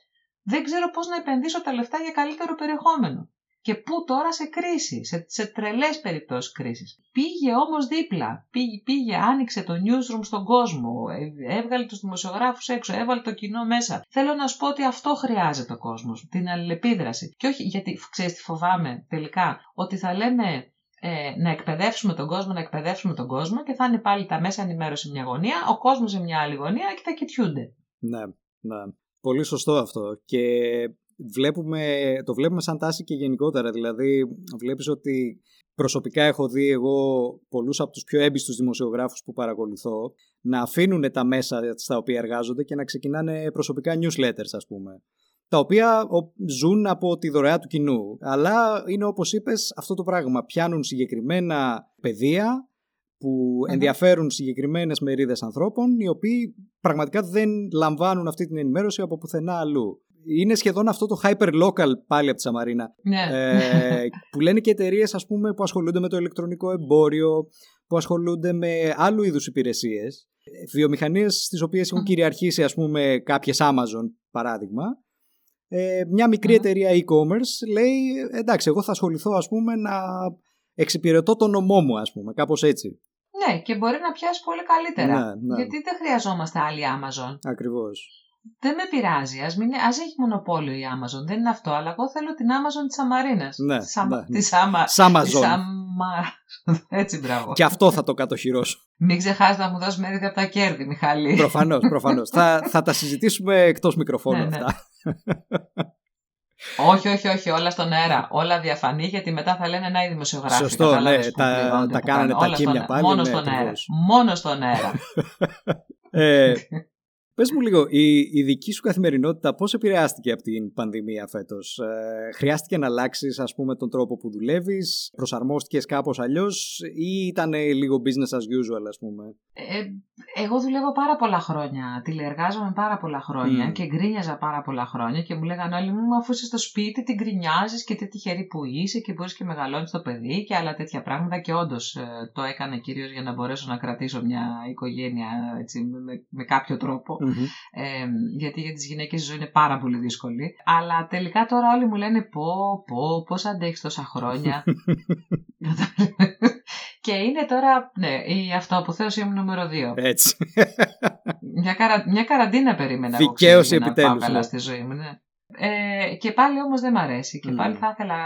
Δεν ξέρω πώς να επενδύσω τα λεφτά για καλύτερο περιεχόμενο. Και πού τώρα σε κρίση, σε, σε τρελές περιπτώσεις κρίσης. Πήγε όμως δίπλα, πήγε, πήγε, άνοιξε το newsroom στον κόσμο, ε, έβγαλε τους δημοσιογράφους έξω, έβαλε το κοινό μέσα. Θέλω να σου πω ότι αυτό χρειάζεται ο κόσμος, την αλληλεπίδραση. Και όχι γιατί, ξέρεις τι φοβάμαι τελικά, ότι θα λέμε ε, να εκπαιδεύσουμε τον κόσμο, να εκπαιδεύσουμε τον κόσμο και θα είναι πάλι τα μέσα ενημέρωση σε μια γωνία, ο κόσμος σε μια άλλη γωνία και θα κοιτιούνται. Ναι, ναι. Πολύ σωστό αυτό. Και βλέπουμε, το βλέπουμε σαν τάση και γενικότερα. Δηλαδή, βλέπεις ότι προσωπικά έχω δει εγώ πολλούς από τους πιο έμπιστους δημοσιογράφους που παρακολουθώ να αφήνουν τα μέσα στα οποία εργάζονται και να ξεκινάνε προσωπικά newsletters, ας πούμε τα οποία ζουν από τη δωρεά του κοινού. Αλλά είναι όπως είπες αυτό το πράγμα. Πιάνουν συγκεκριμένα παιδεία που ενδιαφέρουν συγκεκριμένες μερίδες ανθρώπων οι οποίοι πραγματικά δεν λαμβάνουν αυτή την ενημέρωση από πουθενά αλλού είναι σχεδόν αυτό το hyper local πάλι από τη Σαμαρίνα. Ναι. Ε, που λένε και εταιρείες που ασχολούνται με το ηλεκτρονικό εμπόριο, που ασχολούνται με άλλου είδους υπηρεσίες. Βιομηχανίες στις οποίες έχουν κυριαρχήσει, ας πούμε, κάποιες Amazon, παράδειγμα. Ε, μια μικρή εταιρεία e-commerce λέει εντάξει εγώ θα ασχοληθώ ας πούμε να εξυπηρετώ τον νομό μου ας πούμε κάπως έτσι. Ναι και μπορεί να πιάσει πολύ καλύτερα ναι, ναι. γιατί δεν χρειαζόμαστε άλλη Amazon. Ακριβώς δεν με πειράζει. Ας, μην, ας έχει μονοπόλιο η Amazon. Δεν είναι αυτό. Αλλά εγώ θέλω την Amazon της Αμαρίνας. Ναι, Σα, ναι, ναι. Της Άμα... Amazon. Έτσι, μπράβο. Και αυτό θα το κατοχυρώσω. Μην ξεχάσεις να μου δώσεις μερίδα από τα κέρδη, Μιχαλή. Προφανώς, προφανώς. θα, θα τα συζητήσουμε εκτός μικροφώνου ναι, ναι. αυτά. όχι, όχι, όχι, όλα στον αέρα. Όλα διαφανή γιατί μετά θα λένε να οι δημοσιογράφοι. Σωστό, ναι, τα, τα κάνανε τα κύμια πάλι. Μόνο ναι, στον αέρα. Μόνο στον αέρα. Ε, Πες μου λίγο, η, η δική σου καθημερινότητα πώς επηρεάστηκε από την πανδημία φέτος; Ε, χρειάστηκε να αλλάξεις ας πούμε τον τρόπο που δουλεύεις, προσαρμόστηκες κάπως αλλιώς; Ή ήταν λίγο business as usual ας πούμε; Ε, εγώ δουλεύω πάρα πολλά χρόνια, τηλεεργάζομαι πάρα πολλά χρόνια και γκρίνιαζα πάρα πολλά χρόνια και μου λέγανε όλοι μου αφού είσαι στο σπίτι τι γκρινιάζεις και τι τυχερή που είσαι και μπορείς και μεγαλώνεις το παιδί και άλλα τέτοια πράγματα και όντως ε, το έκανα κυρίως για να μπορέσω να κρατήσω μια οικογένεια έτσι, με, με κάποιο τρόπο ε, γιατί για τις γυναίκες η ζωή είναι πάρα πολύ δύσκολη. Αλλά τελικά τώρα όλοι μου λένε πω, πω, πώς αντέχεις τόσα χρόνια. και είναι τώρα, ναι, η αυτοαποθέωση μου νούμερο 2. Έτσι. μια, καρα, μια καραντίνα περίμενα Δικαίωση επιτέλους. Να πάω καλά ναι. στη ζωή μου, ναι. Ε, και πάλι όμως δεν μ' αρέσει και πάλι θα ήθελα,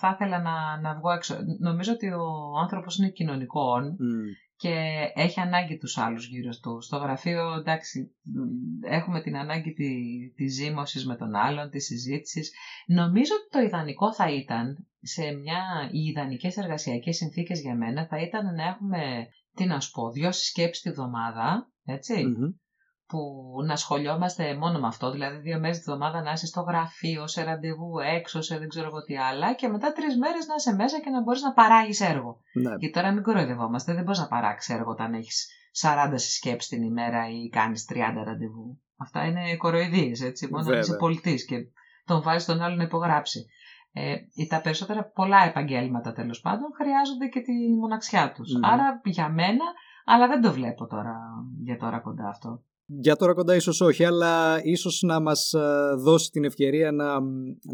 θα ήθελα να, να βγω έξω. Νομίζω ότι ο άνθρωπος είναι κοινωνικό και έχει ανάγκη τους άλλους γύρω του. Στο γραφείο, εντάξει, έχουμε την ανάγκη τη, της ζήμωσης με τον άλλον, της συζήτησης. Νομίζω ότι το ιδανικό θα ήταν, σε μια, οι ιδανικές εργασιακές συνθήκες για μένα, θα ήταν να έχουμε, τι να σου πω, δυο συσκέψεις τη βδομάδα, που να σχολιόμαστε μόνο με αυτό, δηλαδή δύο μέρες τη εβδομάδα να είσαι στο γραφείο, σε ραντεβού, έξω, σε δεν ξέρω εγώ τι άλλα και μετά τρεις μέρες να είσαι μέσα και να μπορείς να παράγεις έργο. Ναι. Γιατί τώρα μην κοροϊδευόμαστε, δεν μπορείς να παράξεις έργο όταν έχεις 40 συσκέψεις την ημέρα ή κάνεις 30 ραντεβού. Αυτά είναι κοροϊδίες, έτσι, μόνο να είσαι πολιτής και τον βάζεις τον άλλο να υπογράψει. Ε, τα περισσότερα πολλά επαγγέλματα τέλος πάντων χρειάζονται και τη μοναξιά τους. Άρα για μένα, αλλά δεν το βλέπω τώρα για τώρα κοντά αυτό. Για τώρα κοντά ίσως όχι, αλλά ίσως να μας ε, δώσει την ευκαιρία να,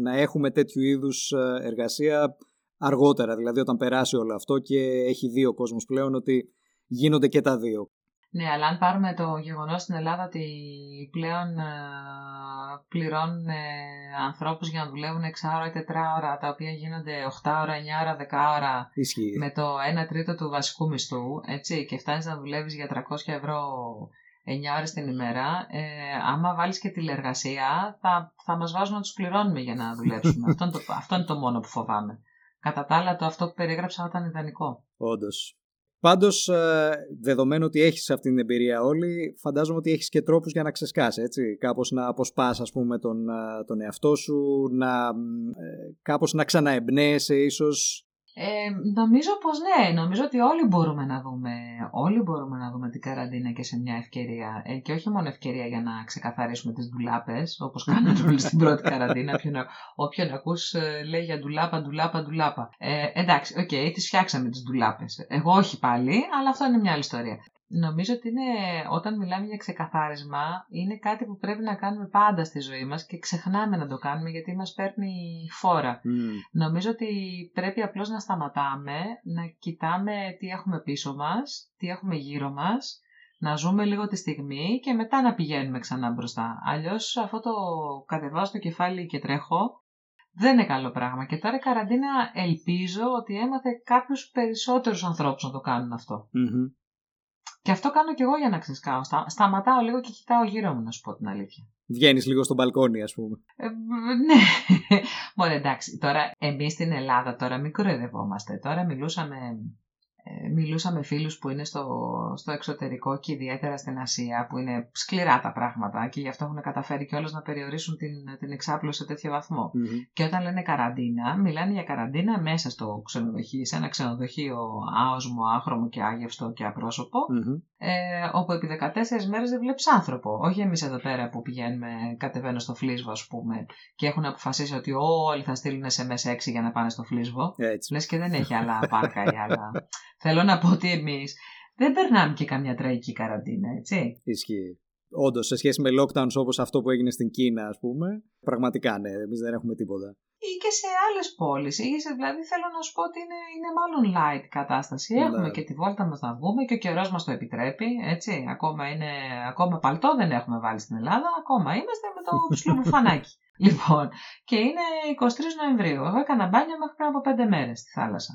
να έχουμε τέτοιου είδους ε, εργασία αργότερα, δηλαδή όταν περάσει όλο αυτό και έχει δει ο κόσμος πλέον ότι γίνονται και τα δύο. Ναι, αλλά αν πάρουμε το γεγονός στην Ελλάδα ότι πλέον ε, πληρώνουν ανθρώπους για να δουλεύουν 6 ώρα ή 4 ώρα, τα οποία γίνονται 8 ώρα, 9 ώρα, 10 ώρα με το 1 τρίτο του βασικού μισθού, έτσι, και φτάνεις να δουλεύεις για 300 ευρώ 9 ώρες την ημέρα, ε, άμα βάλεις και τηλεργασία, θα, θα μας βάζουν να τους πληρώνουμε για να δουλέψουμε. αυτό, είναι το, αυτό είναι το μόνο που φοβάμαι. Κατά τα άλλα, το αυτό που περιέγραψα ήταν ιδανικό. Όντως. Πάντως, ε, δεδομένου ότι έχεις αυτή την εμπειρία όλη, φαντάζομαι ότι έχεις και τρόπους για να ξεσκάσεις, έτσι. Κάπως να αποσπάς, ας πούμε, τον, ε, τον εαυτό σου, να, ε, κάπως να ξαναεμπνέεσαι, ίσως ε, νομίζω πως ναι, νομίζω ότι όλοι μπορούμε να δούμε, όλοι μπορούμε να δούμε την καραντίνα και σε μια ευκαιρία ε, και όχι μόνο ευκαιρία για να ξεκαθαρίσουμε τις ντουλάπες όπως κάνανε όλοι στην πρώτη καραντίνα όποιον, όποιον ακούς ε, λέει για ντουλάπα, ντουλάπα, ντουλάπα. Ε, εντάξει, OK, okay, τις φτιάξαμε τις ντουλάπες. Εγώ όχι πάλι, αλλά αυτό είναι μια άλλη ιστορία Νομίζω ότι είναι, όταν μιλάμε για ξεκαθάρισμα, είναι κάτι που πρέπει να κάνουμε πάντα στη ζωή μας και ξεχνάμε να το κάνουμε γιατί μας παίρνει φόρα. Νομίζω ότι πρέπει απλώς να σταματάμε, να κοιτάμε τι έχουμε πίσω μας, τι έχουμε γύρω μας, να ζούμε λίγο τη στιγμή και μετά να πηγαίνουμε ξανά μπροστά. Αλλιώς αυτό το κατεβάζω το κεφάλι και τρέχω, δεν είναι καλό πράγμα. Και τώρα η καραντίνα ελπίζω ότι έμαθε κάποιους περισσότερους ανθρώπους να το κάνουν και αυτό κάνω κι εγώ για να ξεσκάω. Στα, σταματάω λίγο και κοιτάω γύρω μου, να σου πω την αλήθεια. Βγαίνεις λίγο στο μπαλκόνι, ας πούμε. Ε, ναι. Μόνο εντάξει. Τώρα, εμείς στην Ελλάδα τώρα μην κοροϊδευόμαστε. Τώρα μιλούσαμε ε, μιλούσα με φίλους που είναι στο, στο εξωτερικό και ιδιαίτερα στην Ασία που είναι σκληρά τα πράγματα και γι' αυτό έχουν καταφέρει κιόλας να περιορίσουν την, την εξάπλωση σε τέτοιο Και όταν λένε καραντίνα, μιλάνε για καραντίνα μέσα στο ξενοδοχείο, σε ένα ξενοδοχείο άοσμο, άχρωμο και άγευστο και απρόσωπο, ε, όπου επί 14 μέρες δεν βλέπεις άνθρωπο. Όχι εμείς εδώ πέρα που πηγαίνουμε, κατεβαίνω στο φλίσβο ας πούμε και έχουν αποφασίσει ότι όλοι θα στείλουν σε μέσα 6 για να πάνε στο φλίσβο. Έτσι. Λες και δεν έχει άλλα πάρκα ή άλλα Θέλω να πω ότι εμείς δεν περνάμε και καμιά τραγική καραντίνα, έτσι. Ισχύει. Όντως, σε σχέση με lockdowns όπως αυτό που έγινε στην Κίνα, ας πούμε, πραγματικά ναι, εμείς δεν έχουμε τίποτα. Ή και σε άλλες πόλεις. Δηλαδή, θέλω να σου πω ότι είναι, είναι μάλλον light κατάσταση. Ναι. Έχουμε και τη βόλτα μας να βγούμε και ο καιρός μας το επιτρέπει. Έτσι. Ακόμα, είναι, ακόμα παλτό δεν έχουμε βάλει στην Ελλάδα. Ακόμα είμαστε με το ψηλό μπουφανάκι. λοιπόν, και είναι 23 Νοεμβρίου. Εγώ έκανα μπάνια μέχρι πριν από 5 μέρες στη θάλασσα.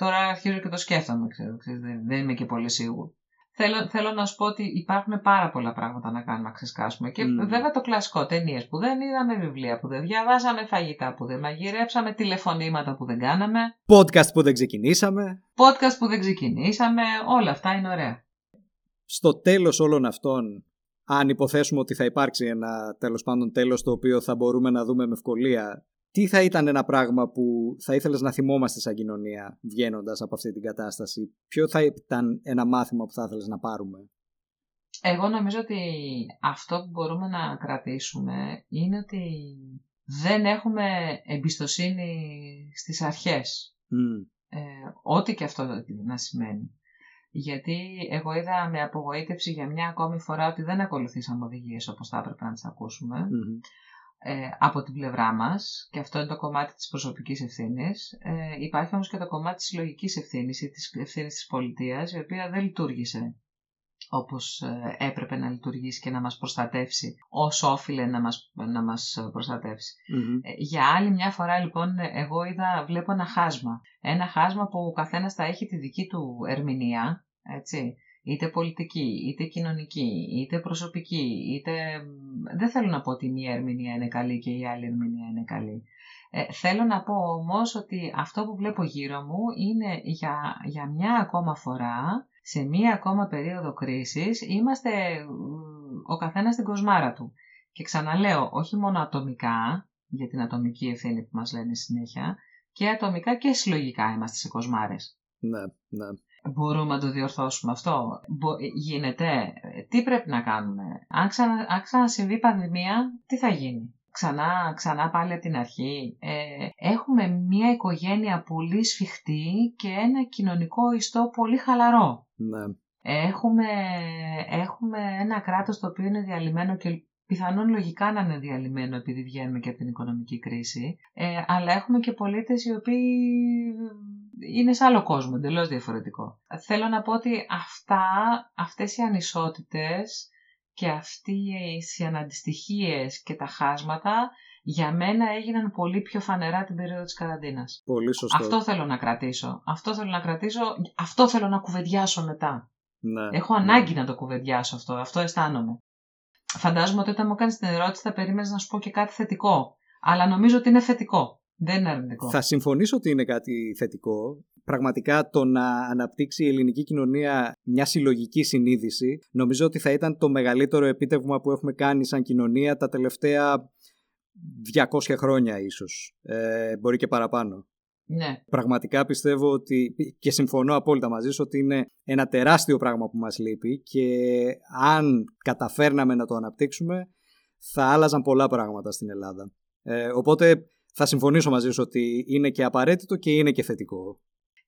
Τώρα αρχίζω και το σκέφτομαι, ξέρω, ξέρεις, δεν, δεν είμαι και πολύ σίγουρο. Θέλω, θέλω να σου πω ότι υπάρχουν πάρα πολλά πράγματα να κάνουμε να ξεσκάσουμε. Και mm. βέβαια το κλασικό, ταινίες που δεν είδαμε, βιβλία που δεν διαβάσαμε, φαγητά που δεν μαγειρέψαμε, τηλεφωνήματα που δεν κάναμε. Podcast που δεν ξεκινήσαμε. Podcast που δεν ξεκινήσαμε, όλα αυτά είναι ωραία. Στο τέλος όλων αυτών, αν υποθέσουμε ότι θα υπάρξει ένα τέλος πάντων τέλος το οποίο θα μπορούμε να δούμε με ευκολία, τι θα ήταν ένα πράγμα που θα ήθελες να θυμόμαστε σαν κοινωνία βγαίνοντας από αυτή την κατάσταση; Ποιο θα ήταν ένα μάθημα που θα ήθελες να πάρουμε; Εγώ νομίζω ότι αυτό που μπορούμε να κρατήσουμε είναι ότι δεν έχουμε εμπιστοσύνη στις αρχές. Ε, ό,τι και αυτό να σημαίνει. Γιατί εγώ είδα με απογοήτευση για μια ακόμη φορά ότι δεν ακολουθήσαμε οδηγίες όπως θα έπρεπε να τις ακουσουμε ε, από την πλευρά μας και αυτό είναι το κομμάτι της προσωπικής ευθύνης. Ε, υπάρχει όμως και το κομμάτι της συλλογικής ευθύνης ή της ευθύνης της πολιτείας η οποία δεν λειτουργήσε όπως ε, έπρεπε να λειτουργήσει και να μας προστατεύσει όσο όφιλε να μας, να μας προστατευσει ε, Για άλλη μια φορά λοιπόν εγώ είδα, βλέπω ένα χάσμα. Ένα χάσμα που ο καθένας θα έχει τη δική του ερμηνεία, έτσι, είτε πολιτική, είτε κοινωνική, είτε προσωπική, είτε... Δεν θέλω να πω ότι μία ερμηνεία είναι καλή και η άλλη ερμηνεία είναι καλή. Ε, θέλω να πω όμως ότι αυτό που βλέπω γύρω μου είναι για, για μια ακόμα φορά, σε μια ακόμα περίοδο κρίσης, είμαστε ο καθένας στην κοσμάρα του. Και ξαναλέω, όχι μόνο ατομικά, για την ατομική ευθύνη που μας λένε συνέχεια, και ατομικά και συλλογικά είμαστε σε κοσμάρες. Ναι, ναι. Μπορούμε να το διορθώσουμε αυτό. Γίνεται. Τι πρέπει να κάνουμε; Αν, ξανα, αν ξανασυμβεί πανδημία, τι θα γίνει; Ξανά, ξανά πάλι από την αρχή. Ε, έχουμε μια οικογένεια πολύ σφιχτή και ένα κοινωνικό ιστό πολύ χαλαρό. Ναι. Έχουμε, έχουμε ένα κράτος το οποίο είναι διαλυμένο και πιθανόν λογικά να είναι διαλυμένο επειδή βγαίνουμε και από την οικονομική κρίση, ε, αλλά έχουμε και πολίτες οι οποίοι είναι σε άλλο κόσμο, εντελώς διαφορετικό. Θέλω να πω ότι αυτά, αυτές οι ανισότητες και αυτές οι αναντιστοιχίες και τα χάσματα για μένα έγιναν πολύ πιο φανερά την περίοδο της καραντίνας. Πολύ σωστό. Αυτό θέλω να κρατήσω. Αυτό θέλω να κρατήσω. Αυτό θέλω να κουβεντιάσω μετά. Ναι, Έχω ναι. ανάγκη να το κουβεντιάσω αυτό. Αυτό αισθάνομαι. Φαντάζομαι ότι όταν μου κάνεις την ερώτηση θα περίμενες να σου πω και κάτι θετικό. Αλλά νομίζω ότι είναι θετικό. Δεν είναι αρνητικό. Θα συμφωνήσω ότι είναι κάτι θετικό. Πραγματικά το να αναπτύξει η ελληνική κοινωνία μια συλλογική συνείδηση νομίζω ότι θα ήταν το μεγαλύτερο επίτευγμα που έχουμε κάνει σαν κοινωνία τα τελευταία 200 χρόνια ίσως. Ε, μπορεί και παραπάνω. Ναι. Πραγματικά πιστεύω ότι και συμφωνώ απόλυτα μαζί σου ότι είναι ένα τεράστιο πράγμα που μας λείπει και αν καταφέρναμε να το αναπτύξουμε θα άλλαζαν πολλά πράγματα στην Ελλάδα. Ε, οπότε θα συμφωνήσω μαζί σου ότι είναι και απαραίτητο και είναι και θετικό.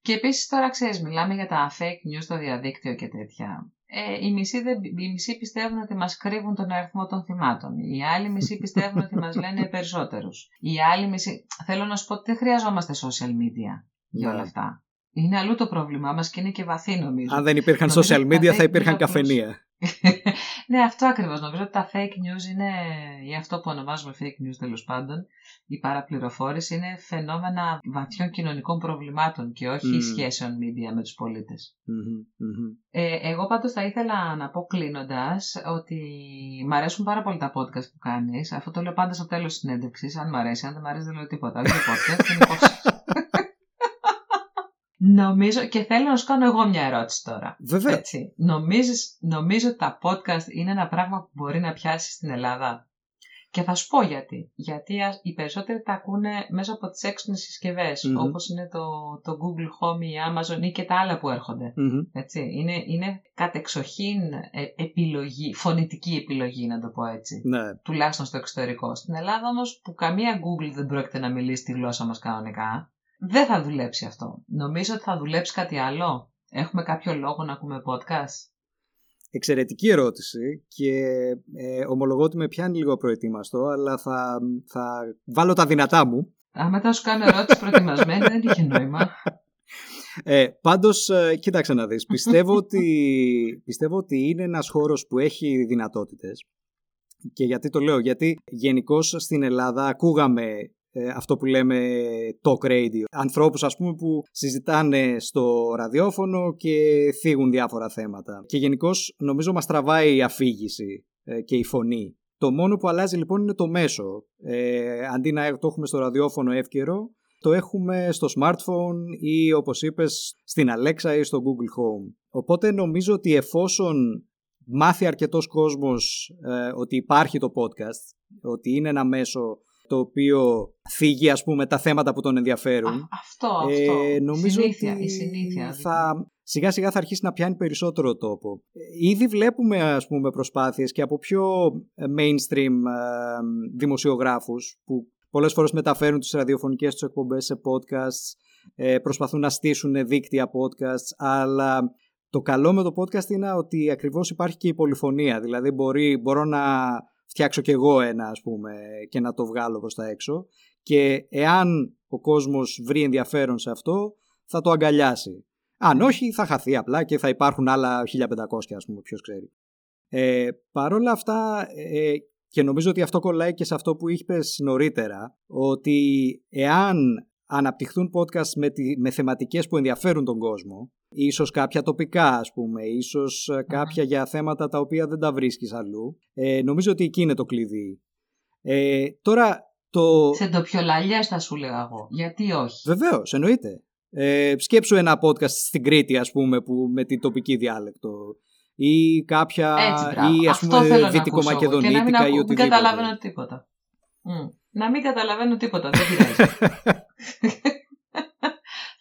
Και επίσης τώρα ξέρεις, μιλάμε για τα fake news στο διαδίκτυο και τέτοια. Ε, οι, μισοί δεν, οι μισοί πιστεύουν ότι μας κρύβουν τον αριθμό των θυμάτων. Οι άλλοι μισοί πιστεύουν ότι μας λένε περισσότερους. Οι άλλοι μισοί... Θέλω να σου πω ότι δεν χρειαζόμαστε social media για όλα Ναι. αυτά. Είναι αλλού το πρόβλημά μας και είναι και βαθύ νομίζω. Αν δεν υπήρχαν Νομίζω social ότι τα media θα fake υπήρχαν news καφενεία. ναι, αυτό ακριβώς. Νομίζω ότι τα fake news είναι, ή αυτό που ονομάζουμε fake news τέλος πάντων, η παραπληροφόρηση είναι φαινόμενα βαθιών κοινωνικών προβλημάτων και όχι Μμμ. σχέσεων media με τους πολίτες. Μμμ, μμμ. Ε, εγώ πάντως θα ήθελα να πω κλείνοντας ότι μ' αρέσουν πάρα πολύ τα podcast που κάνεις. Αυτό το λέω πάντα στο τέλος της συνέντευξης. Αν μ' αρέσει, αν δεν μ' αρέσει δεν λέω τίποτα. Όχι το podcast, είναι υπόψη. Νομίζω και θέλω να σου κάνω εγώ μια ερώτηση τώρα. Βέβαια. Έτσι. Νομίζεις, νομίζω ότι τα podcast είναι ένα πράγμα που μπορεί να πιάσει στην Ελλάδα; Και θα σου πω γιατί. Γιατί α- οι περισσότεροι τα ακούνε μέσα από τις έξυπνες συσκευές, Μμμ. όπως είναι το, το Google Home, η Amazon ή και τα άλλα που έρχονται. Μμμ. Έτσι. Είναι, είναι κατεξοχήν ε, επιλογή, φωνητική επιλογή να το πω έτσι. Ναι. Τουλάχιστον στο εξωτερικό. Στην Ελλάδα όμως που καμία Google δεν πρόκειται να μιλήσει τη γλώσσα μας κανονικά, δεν θα δουλέψει αυτό. Νομίζω ότι θα δουλέψει κάτι άλλο. Έχουμε κάποιο λόγο να ακούμε podcast; Εξαιρετική ερώτηση και ε, ομολογώ ότι με πιάνει λίγο προετοίμαστο, αλλά θα, θα βάλω τα δυνατά μου. Αν μετά σου κάνω ερώτηση προετοιμασμένη, δεν είχε νόημα. Ε, πάντως, ε, κοίταξε να δεις. Πιστεύω ότι, πιστεύω ότι είναι ένας χώρος που έχει δυνατότητες. Και γιατί το λέω, γιατί γενικώς στην Ελλάδα ακούγαμε ε, αυτό που λέμε talk radio. Ανθρώπους ας πούμε που συζητάνε στο ραδιόφωνο και θίγουν διάφορα θέματα. Και γενικώς νομίζω μας τραβάει η αφήγηση ε, και η φωνή. Το μόνο που αλλάζει λοιπόν είναι το μέσο. Ε, αντί να το έχουμε στο ραδιόφωνο εύκαιρο, το έχουμε στο smartphone ή όπως είπες στην Alexa ή στο Google Home. Οπότε νομίζω ότι εφόσον μάθει αρκετός κόσμος ε, ότι υπάρχει το podcast, ότι είναι ένα μέσο το οποίο θίγει ας πούμε τα θέματα που τον ενδιαφέρουν. αυτό, αυτό. Ε, νομίζω συνήθεια, ότι η συνήθεια. θα, σιγά σιγά θα αρχίσει να πιάνει περισσότερο τόπο. Ε, ήδη βλέπουμε ας πούμε προσπάθειες και από πιο ε, mainstream ε, δημοσιογράφους που πολλές φορές μεταφέρουν τις ραδιοφωνικές τους εκπομπές σε podcasts, ε, προσπαθούν να στήσουν δίκτυα podcasts, αλλά το καλό με το podcast είναι ότι ακριβώς υπάρχει και η πολυφωνία. Δηλαδή μπορεί, μπορώ να φτιάξω κι εγώ ένα ας πούμε και να το βγάλω προς τα έξω και εάν ο κόσμος βρει ενδιαφέρον σε αυτό θα το αγκαλιάσει. Αν όχι θα χαθεί απλά και θα υπάρχουν άλλα 1500 ας πούμε ποιος ξέρει. Ε, Παρ' όλα αυτά ε, και νομίζω ότι αυτό κολλάει και σε αυτό που είπες νωρίτερα ότι εάν αναπτυχθούν podcast με, τη, με θεματικές που ενδιαφέρουν τον κόσμο ίσως κάποια τοπικά ας πούμε, ίσως ε, κάποια για θέματα τα οποία δεν τα βρίσκεις αλλού. Ε, νομίζω ότι εκεί είναι το κλειδί. Ε, τώρα το... Σε ντοπιολαλιές θα σου λέω εγώ. Γιατί όχι; Βεβαίως, εννοείται. Ε, σκέψου ένα podcast στην Κρήτη ας πούμε που, με την τοπική διάλεκτο ή κάποια Έτσι, ή ας Αυτό πούμε θέλω να δυτικομακεδονίτικα ακούσω εγώ. και να μην, ή ακού- μην οτιδήποτε. καταλαβαίνω τίποτα. Μμ. Να μην καταλαβαίνω τίποτα, δεν πειράζει.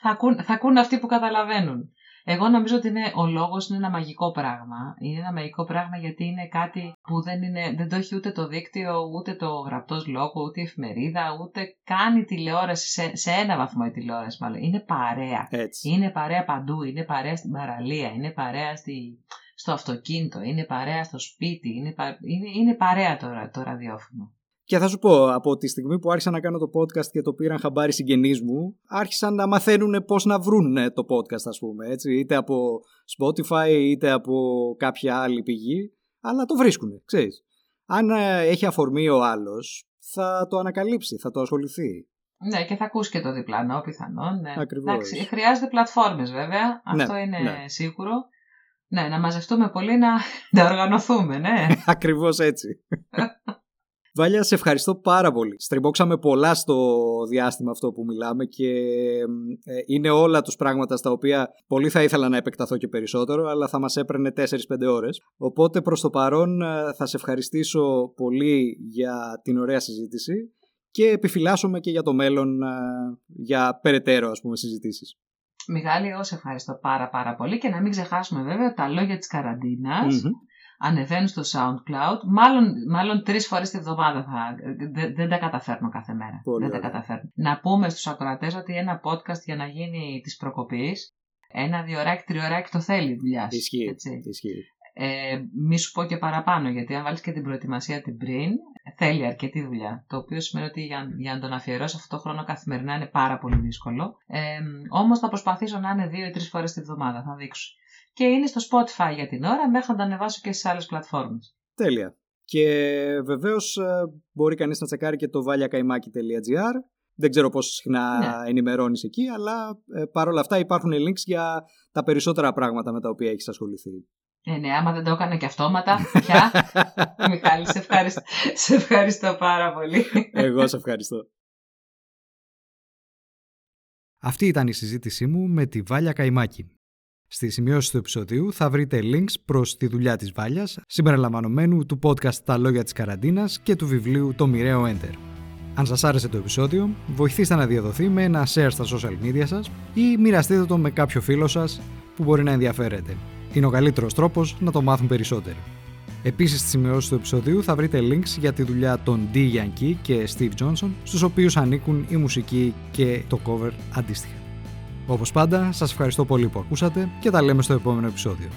θα, ακούν, θα ακούν αυτοί που καταλαβαίνουν. Εγώ νομίζω ότι είναι, ο λόγος είναι ένα μαγικό πράγμα. Είναι ένα μαγικό πράγμα γιατί είναι κάτι που δεν, είναι, δεν το έχει ούτε το δίκτυο, ούτε το γραπτός λόγο, ούτε η εφημερίδα, ούτε καν η τηλεόραση, σε, σε ένα βαθμό η τηλεόραση μάλλον. Είναι παρέα. Έτσι. Είναι παρέα παντού, είναι παρέα στην παραλία, είναι παρέα στη, στο αυτοκίνητο, είναι παρέα στο σπίτι, είναι, πα- είναι, είναι παρέα το, το ραδιόφωνο. Και θα σου πω, από τη στιγμή που άρχισα να κάνω το podcast και το πήραν χαμπάρι συγγενείς μου, άρχισαν να μαθαίνουν πώς να βρουν ε, το podcast, ας πούμε, έτσι, είτε από Spotify, είτε από κάποια άλλη πηγή, αλλά το βρίσκουν, ξέρεις. Αν ε, έχει αφορμή ο άλλος, θα το ανακαλύψει, θα το ασχοληθεί. Ναι, και θα ακούσει και το διπλανό πιθανόν. Ναι. Ακριβώς. Εντάξει, χρειάζονται πλατφόρμες βέβαια, αυτό είναι ναι. σίγουρο. Ναι, να μαζευτούμε πολύ, να, να οργανωθούμε, ναι. Ακριβώς έτσι. Βάλια, σε ευχαριστώ πάρα πολύ. Στριμώξαμε πολλά στο διάστημα αυτό που μιλάμε και ε, είναι όλα τους πράγματα στα οποία πολύ θα ήθελα να επεκταθώ και περισσότερο, αλλά θα μας έπαιρνε 4-5 ώρες. Οπότε προς το παρόν ε, θα σε ευχαριστήσω πολύ για την ωραία συζήτηση και επιφυλάσσομαι και για το μέλλον ε, για περαιτέρω ας πούμε συζητήσεις. Μιχάλη, εγώ σε ευχαριστώ πάρα πάρα πολύ και να μην ξεχάσουμε βέβαια τα λόγια της καραντίνας. Μμμ. Ανεβαίνουν στο SoundCloud. Μάλλον, μάλλον τρεις φορές τη βδομάδα θα. Δεν, δεν τα καταφέρνω κάθε μέρα. Πολύ δεν τα ωραία. καταφέρνω. Να πούμε στους ακροατές ότι ένα podcast για να γίνει της προκοπής, ένα διωράκι, τριωράκι το θέλει δουλειά. Ισχύει. Έτσι. Ισχύει. Ε, μη σου πω και παραπάνω, γιατί αν βάλεις και την προετοιμασία την πριν, θέλει αρκετή δουλειά. Το οποίο σημαίνει ότι για, για να τον αφιερώσω αυτό το χρόνο καθημερινά είναι πάρα πολύ δύσκολο. Ε, Όμως θα προσπαθήσω να είναι δύο ή τρεις φορές τη βδομάδα, θα δείξω. Και είναι στο Spotify για την ώρα, μέχρι να το ανεβάσω και στις άλλες πλατφόρμες. Τέλεια. Και βεβαίως ε, μπορεί κανείς να τσεκάρει και το valiakaimaki.gr Δεν ξέρω πόσο συχνά Ναι. ενημερώνεις εκεί, αλλά ε, παρόλα αυτά υπάρχουν links για τα περισσότερα πράγματα με τα οποία έχεις ασχοληθεί. Ε, ναι, άμα δεν το έκανα και αυτόματα, πια. Μιχάλη, σε ευχαριστώ, σε ευχαριστώ πάρα πολύ. Εγώ σε ευχαριστώ. Αυτή ήταν η συζήτησή μου με τη Βάλια Καϊμάκη. Στη σημειώση του επεισοδίου θα βρείτε links προς τη δουλειά της Βάλιας, συμπεριλαμβανομένου του podcast «Τα λόγια της καραντίνας» και του βιβλίου «Το μοιραίο Enter». Αν σας άρεσε το επεισόδιο, βοηθήστε να διαδοθεί με ένα share στα social media σας ή μοιραστείτε το με κάποιο φίλο σας που μπορεί να ενδιαφέρεται. Είναι ο καλύτερος τρόπος να το μάθουν περισσότεροι. Επίσης στις σημειώσεις του επεισοδίου θα βρείτε links για τη δουλειά των D. Yankee και Steve Johnson, στους οποίους ανήκουν η μουσική και το cover αντίστοιχα. Όπως πάντα, σας ευχαριστώ πολύ που ακούσατε και τα λέμε στο επόμενο επεισόδιο.